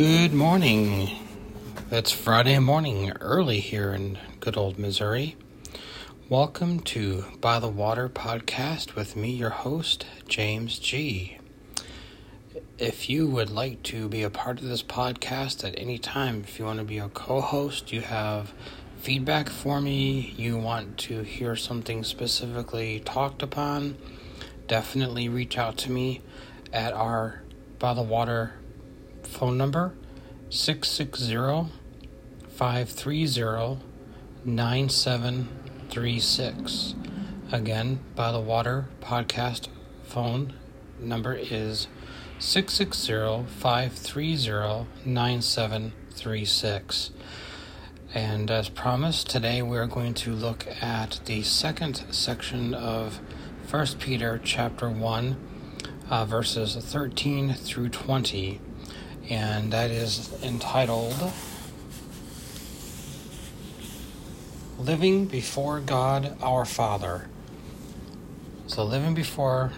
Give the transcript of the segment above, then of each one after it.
Good morning. It's Friday morning, early here in good old Missouri. Welcome to By the Water podcast with me, your host, James G. If you would like to be a part of this podcast at any time, if you want to be a co host, you have feedback for me, you want to hear something specifically talked upon, definitely reach out to me at our By the Water phone number 660 530 9736. Again, by the water podcast phone number is 660 530 9736. And as promised, today we're going to look at the second section of 1 Peter chapter 1, uh, verses 13 through 20 and that is entitled Living Before God Our Father. So, living before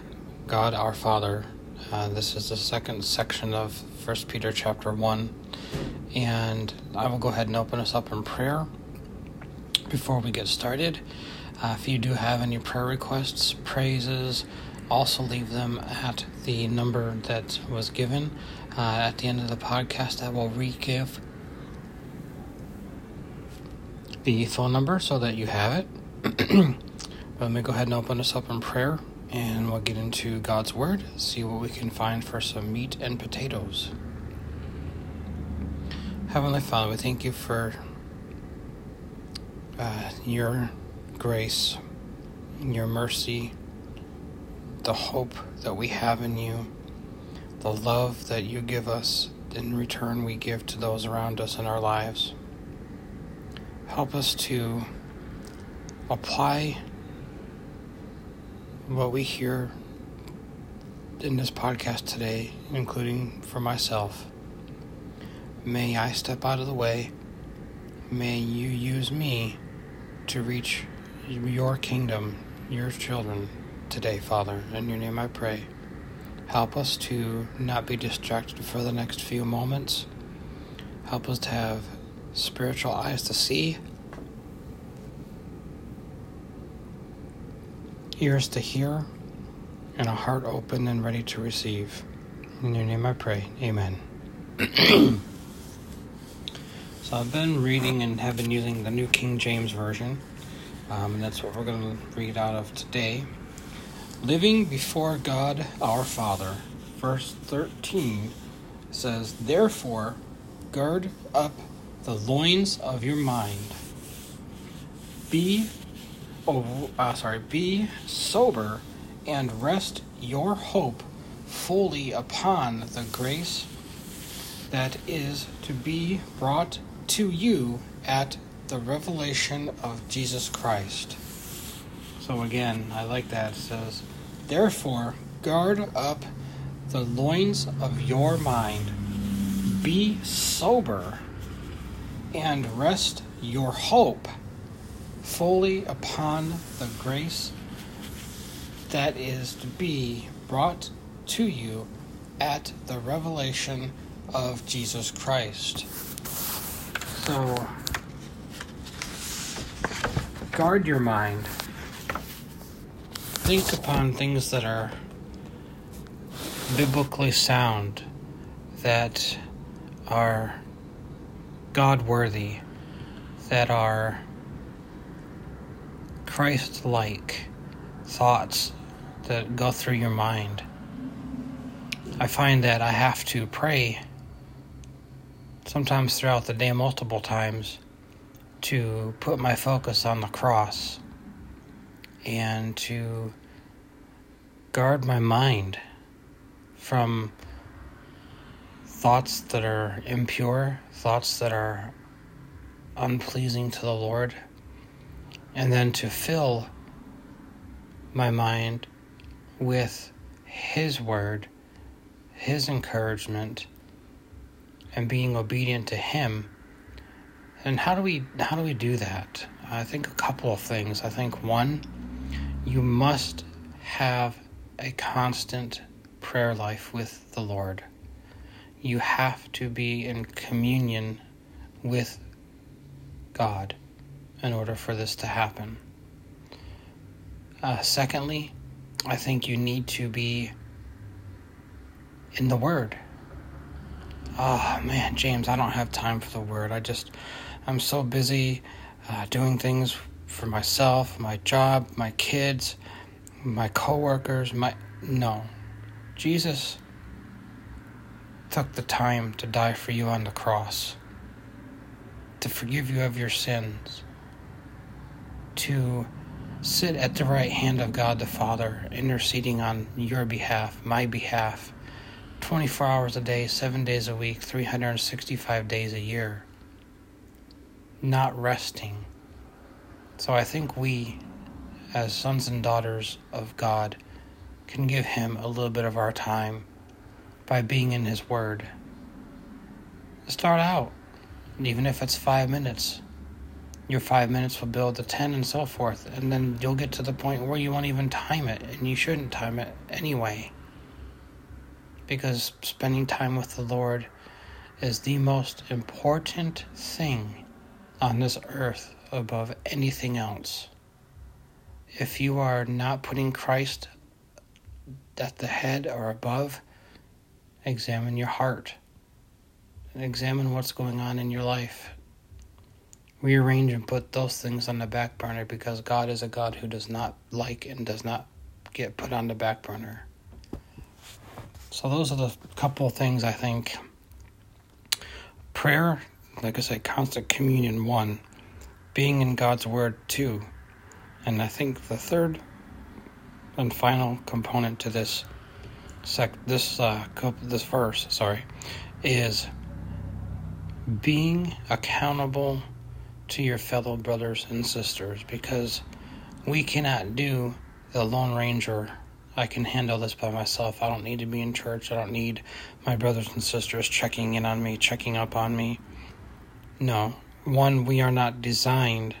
God our Father, uh, this is the second section of First Peter chapter 1. And I will go ahead and open us up in prayer before we get started. Uh, if you do have any prayer requests, praises, also leave them at the number that was given uh, at the end of the podcast. I will re-give the phone number so that you have it. Let me go ahead and open us up in prayer and we'll get into God's Word, see what we can find for some meat and potatoes. Heavenly Father, we thank you for uh, your grace, and your mercy, the hope that we have in you, the love that you give us, in return we give to those around us in our lives. Help us to apply what we hear in this podcast today, including for myself. May I step out of the way. May you use me to reach your kingdom, your children, today, Father. In your name I pray. Help us to not be distracted for the next few moments. Help us to have spiritual eyes to see, ears to hear, and a heart open and ready to receive. In your name I pray. Amen. so I've been reading and have been using the New King James Version, um, and that's what we're going to read out of today. Living before God our Father, verse 13 says, Therefore, gird up the loins of your mind. Be, oh, uh, sorry, be sober and rest your hope fully upon the grace that is to be brought to you at the revelation of Jesus Christ. So again, I like that. It says, Therefore, guard up the loins of your mind, be sober, and rest your hope fully upon the grace that is to be brought to you at the revelation of Jesus Christ. So, guard your mind think upon things that are biblically sound, that are God worthy, that are Christ like thoughts that go through your mind. I find that I have to pray sometimes throughout the day, multiple times, to put my focus on the cross and to guard my mind from thoughts that are impure, thoughts that are unpleasing to the Lord, and then to fill my mind with His Word, His encouragement, and being obedient to Him. And how do we how do we do that? I think a couple of things. I think one you must have a constant prayer life with the Lord. you have to be in communion with God in order for this to happen. Uh, secondly, I think you need to be in the Word. Oh man, James, I don't have time for the Word. I just, I'm so busy uh, doing things for myself, my job, my kids, my coworkers, my no. Jesus took the time to die for you on the cross, to forgive you of your sins, to sit at the right hand of God the Father, interceding on your behalf, my behalf, 24 hours a day, 7 days a week, 365 days a year, not resting. So I think we, as sons and daughters of God, can give Him a little bit of our time by being in His Word. Start out, even if it's five minutes. Your five minutes will build to 10 and so forth, and then you'll get to the point where you won't even time it, and you shouldn't time it anyway. Because spending time with the Lord is the most important thing on this earth above anything else. If you are not putting Christ at the head or above, examine your heart examine what's going on in your life. Rearrange and put those things on the back burner because God is a God who does not like and does not get put on the back burner. So, those are the couple of things I think. Prayer, like I said, constant communion, one. Being in God's Word, too. And I think the third and final component to this sec this uh this verse, sorry, is being accountable to your fellow brothers and sisters because we cannot do the Lone Ranger. I can handle this by myself. I don't need to be in church. I don't need my brothers and sisters checking in on me, checking up on me. No. One, we are not designed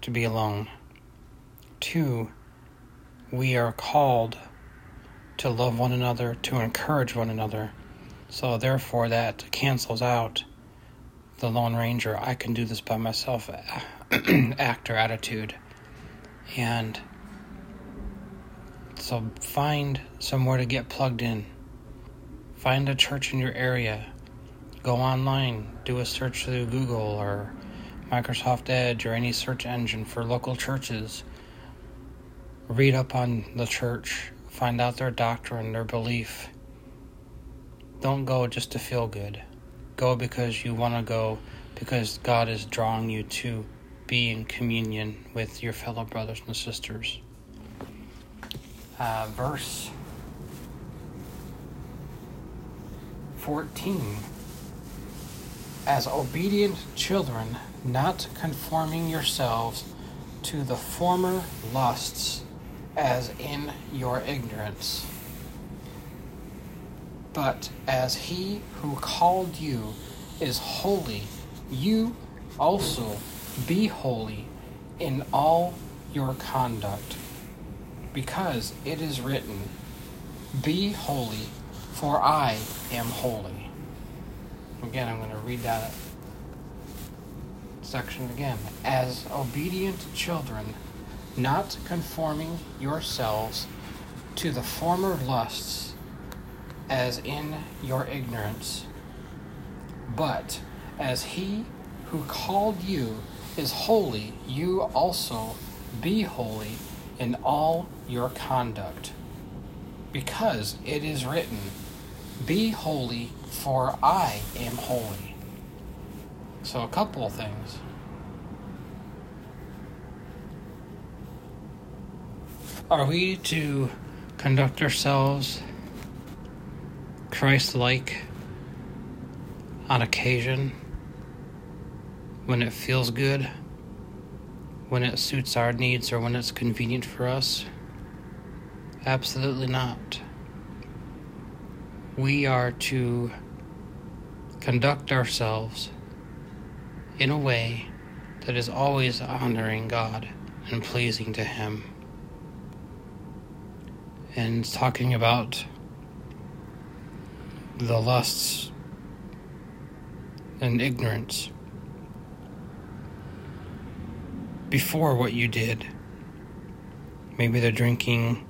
to be alone. Two, we are called to love one another, to encourage one another. So, therefore, that cancels out the Lone Ranger, I can do this by myself actor attitude. And so, find somewhere to get plugged in. Find a church in your area. Go online, do a search through Google or Microsoft Edge or any search engine for local churches read up on the church, find out their doctrine, their belief. Don't go just to feel good. Go because you want to go, because God is drawing you to be in communion with your fellow brothers and sisters. Uh, verse 14 As obedient children, not conforming yourselves to the former lusts as in your ignorance. But as he who called you is holy, you also be holy in all your conduct. Because it is written, Be holy, for I am holy. Again, I'm going to read that section again. As obedient children, not conforming yourselves to the former lusts as in your ignorance, but as he who called you is holy, you also be holy in all your conduct. Because it is written, Be holy, for I am holy. So, a couple of things. Are we to conduct ourselves Christ like on occasion when it feels good, when it suits our needs, or when it's convenient for us? Absolutely not. We are to conduct ourselves in a way that is always honoring God and pleasing to Him and talking about the lusts and ignorance before what you did. Maybe the drinking,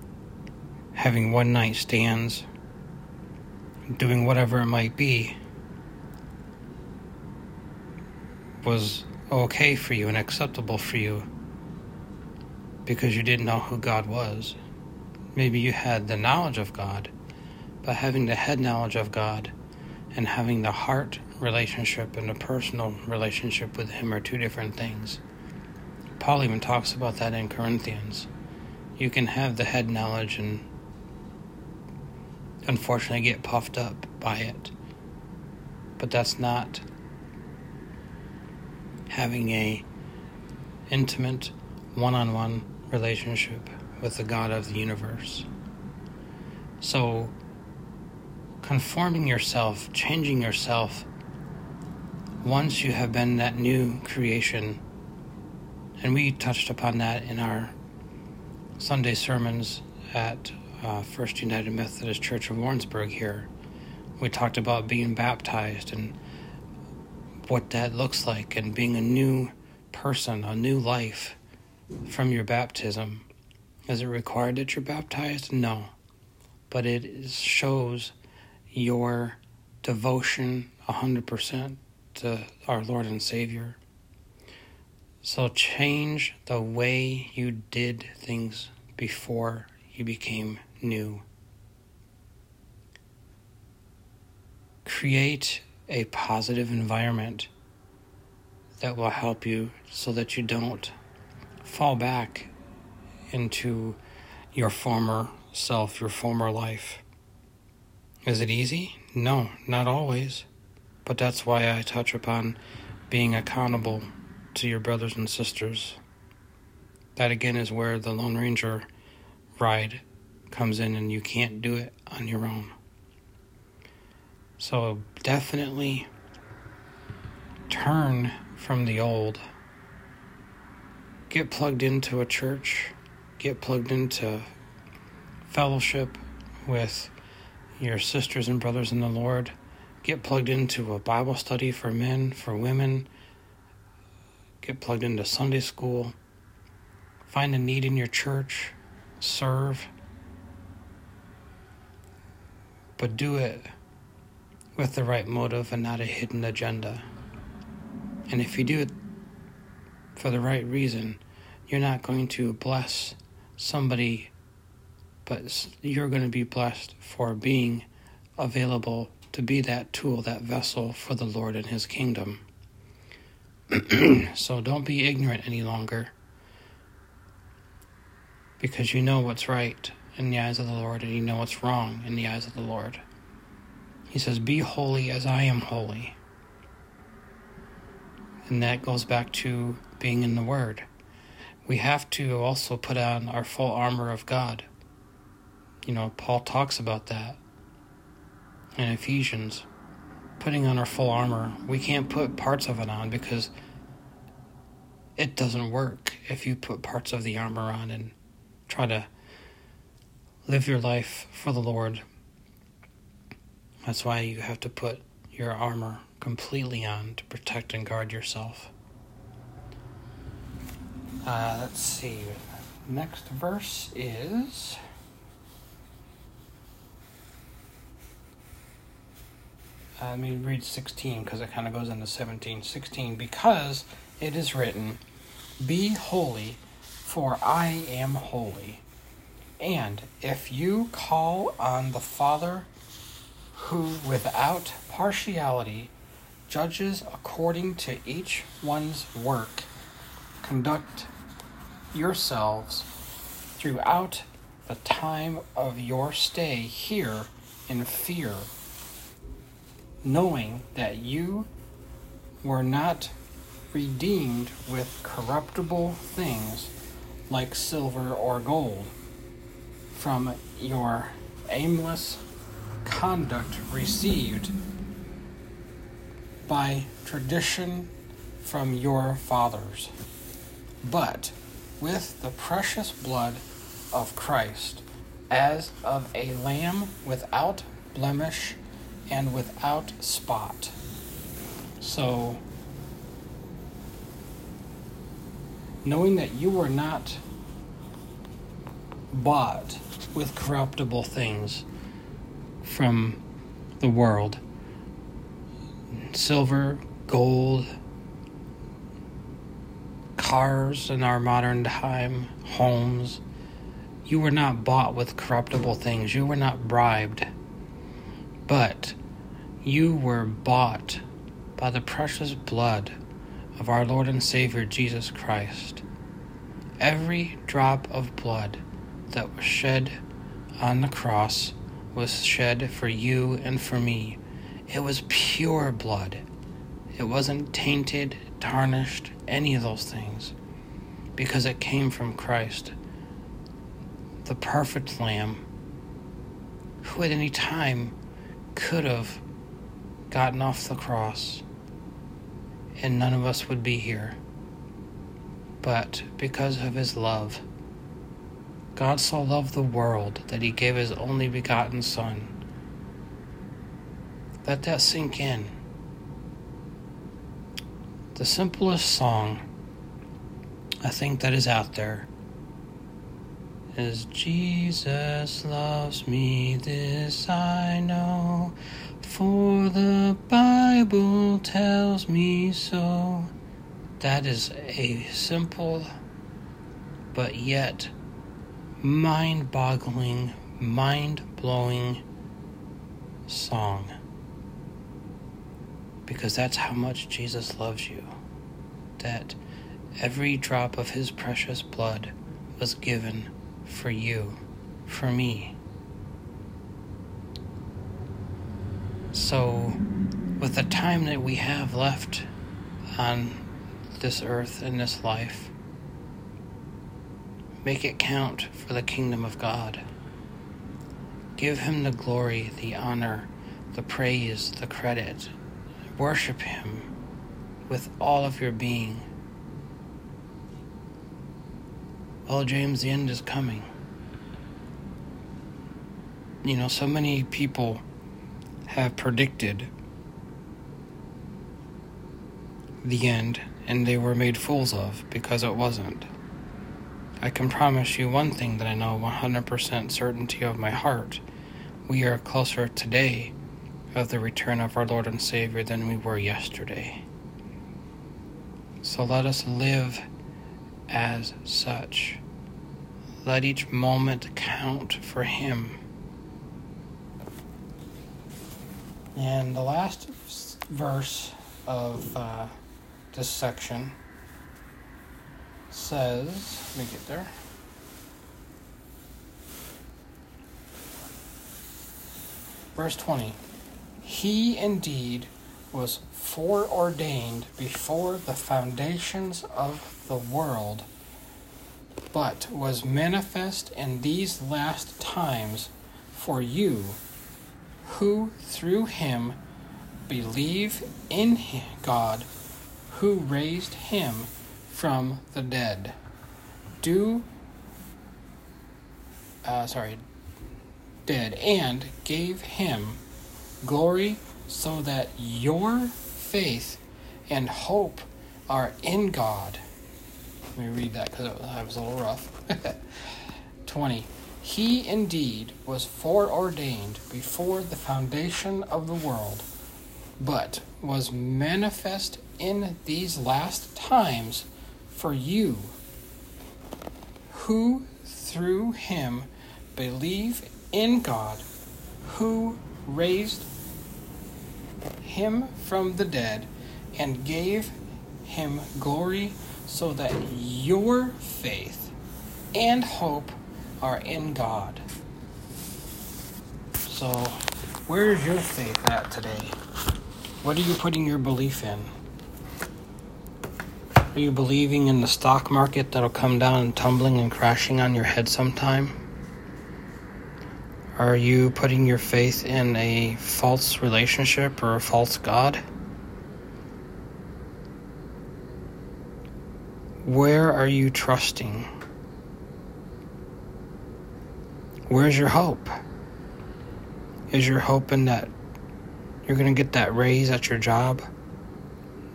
having one night stands, doing whatever it might be was okay for you and acceptable for you because you didn't know who God was. Maybe you had the knowledge of God, but having the head knowledge of God and having the heart relationship and a personal relationship with Him are two different things. Paul even talks about that in Corinthians. You can have the head knowledge and unfortunately get puffed up by it, but that's not having a intimate one-on-one relationship with the God of the universe. So conforming yourself, changing yourself once you have been that new creation. And we touched upon that in our Sunday sermons at uh, First United Methodist Church of Warrensburg here. We talked about being baptized and what that looks like and being a new person, a new life from your baptism. Is it required that you're baptized? No. But it shows your devotion 100% to our Lord and Savior. So change the way you did things before you became new. Create a positive environment that will help you so that you don't fall back into your former self, your former life. Is it easy? No, not always. But that's why I touch upon being accountable to your brothers and sisters. That again is where the Lone Ranger ride comes in, and you can't do it on your own. So definitely turn from the old. Get plugged into a church, get plugged into fellowship with your sisters and brothers in the Lord. Get plugged into a Bible study for men, for women. Get plugged into Sunday school. Find a need in your church. Serve. But do it with the right motive and not a hidden agenda. And if you do it for the right reason, you're not going to bless somebody, but you're going to be blessed for being available to be that tool, that vessel for the Lord and His kingdom. so don't be ignorant any longer because you know what's right in the eyes of the Lord and you know what's wrong in the eyes of the Lord. He says, Be holy as I am holy. And that goes back to being in the Word. We have to also put on our full armor of God. You know, Paul talks about that in Ephesians. Putting on our full armor. We can't put parts of it on because it doesn't work if you put parts of the armor on and try to live your life for the Lord that's why you have to put your armor completely on to protect and guard yourself. Uh, let's see. Next verse is. Uh, let me read 16 because it kind of goes into 17. 16, because it is written, Be holy, for I am holy. And if you call on the Father who, without partiality, judges according to each one's work, conduct yourselves throughout the time of your stay here in fear, knowing that you were not redeemed with corruptible things like silver or gold from your aimless conduct received by tradition from your fathers, but with the precious blood of Christ, as of a lamb without blemish and without spot. So, knowing that you were not bought with corruptible things from the world silver, gold, cars in our modern time, homes. You were not bought with corruptible things. You were not bribed. But you were bought by the precious blood of our Lord and Savior Jesus Christ. Every drop of blood that was shed on the cross was shed for you and for me. It was pure blood. It wasn't tainted, tarnished, any of those things, because it came from Christ, the perfect Lamb, who at any time could have gotten off the cross and none of us would be here. But because of his love, God so loved the world that he gave his only begotten Son. Let that sink in. The simplest song I think that is out there is Jesus loves me, this I know, for the Bible tells me so. That is a simple but yet mind boggling, mind blowing song. Because that's how much Jesus loves you. That every drop of his precious blood was given for you, for me. So, with the time that we have left on this earth and this life, Make it count for the kingdom of God. Give him the glory, the honor, the praise, the credit. Worship him with all of your being. Well, James, the end is coming. You know, so many people have predicted the end, and they were made fools of because it wasn't. I can promise you one thing that I know 100% certainty of my heart. We are closer today of the return of our Lord and Savior than we were yesterday. So let us live as such. Let each moment count for Him. And the last verse of uh, this section says, let me get there. Verse 20 He indeed was foreordained before the foundations of the world, but was manifest in these last times for you, who through him believe in God, who raised him from the dead. Do, uh, sorry, dead, and gave him glory so that your faith and hope are in God. Let me read that because it was a little rough. 20. He indeed was foreordained before the foundation of the world, but was manifest in these last times for you who through him believe in God, who raised him from the dead and gave him glory, so that your faith and hope are in God. So, where is your faith at today? What are you putting your belief in? Are you believing in the stock market that'll come down and tumbling and crashing on your head sometime? Are you putting your faith in a false relationship or a false God? Where are you trusting? Where's your hope? Is your hope in that you're going to get that raise at your job?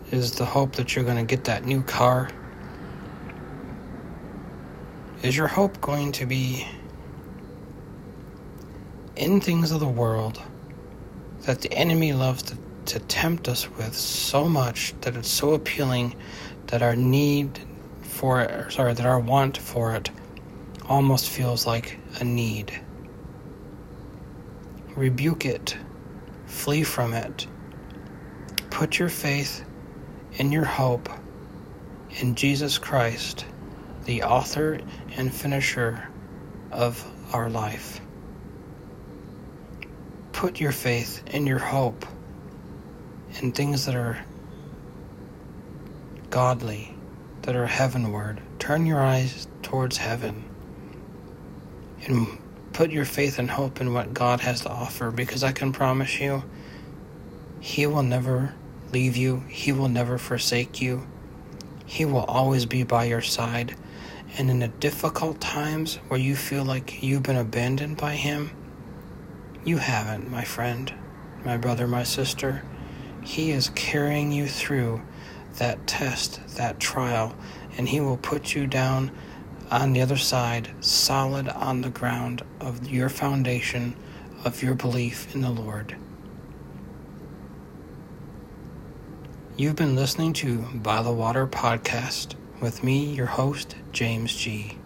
Is the hope that you're going to get that new car? Is your hope going to be in things of the world that the enemy loves to, to tempt us with so much that it's so appealing that our need for it, sorry, that our want for it almost feels like a need? Rebuke it, flee from it. Put your faith and your hope in Jesus Christ the author and finisher of our life. Put your faith and your hope in things that are godly, that are heavenward. Turn your eyes towards heaven and put your faith and hope in what God has to offer because I can promise you, He will never leave you, He will never forsake you, He will always be by your side and in the difficult times where you feel like you've been abandoned by Him, you haven't, my friend, my brother, my sister. He is carrying you through that test, that trial, and He will put you down on the other side, solid on the ground of your foundation of your belief in the Lord. You've been listening to By the Water podcast with me, your host, James G.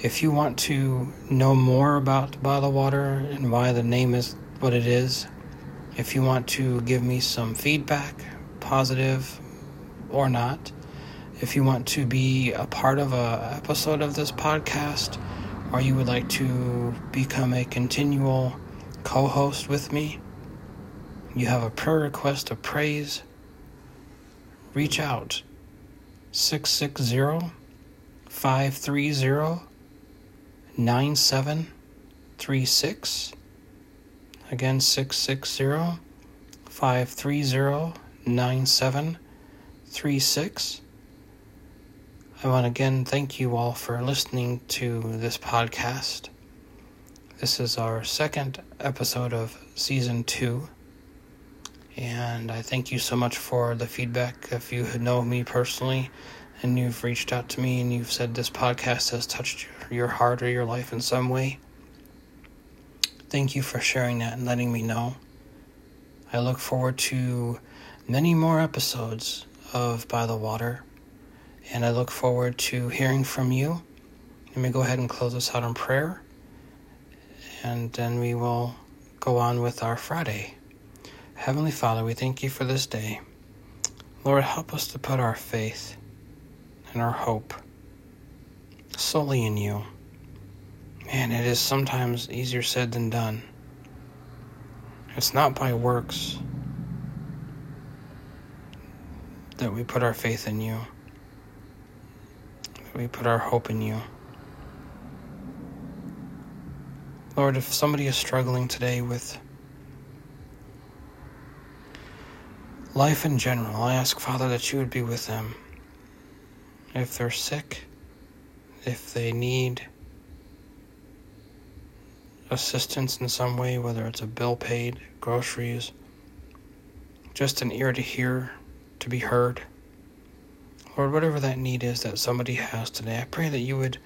If you want to know more about By the Water and why the name is what it is, if you want to give me some feedback, positive or not, if you want to be a part of a episode of this podcast, or you would like to become a continual co-host with me, you have a prayer request of praise, reach out 660 530 9736. Again, 660 530 9736. I want to again thank you all for listening to this podcast. This is our second episode of season two. And I thank you so much for the feedback. If you know me personally and you've reached out to me and you've said this podcast has touched your heart or your life in some way, thank you for sharing that and letting me know. I look forward to many more episodes of By the Water, and I look forward to hearing from you. Let me go ahead and close this out in prayer, and then we will go on with our Friday. Heavenly Father, we thank you for this day. Lord, help us to put our faith and our hope solely in you. Man, it is sometimes easier said than done. It's not by works that we put our faith in you, that we put our hope in you. Lord, if somebody is struggling today with life in general, I ask, Father, that you would be with them. If they're sick, if they need assistance in some way, whether it's a bill paid, groceries, just an ear to hear, to be heard. Lord, whatever that need is that somebody has today, I pray that you would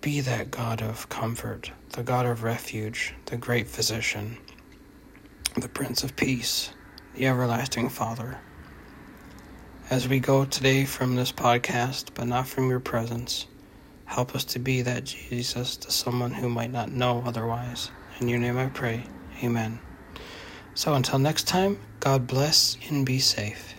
be that God of comfort, the God of refuge, the great physician, the Prince of Peace the everlasting Father. As we go today from this podcast, but not from your presence, help us to be that Jesus to someone who might not know otherwise. In your name I pray. Amen. So until next time, God bless and be safe.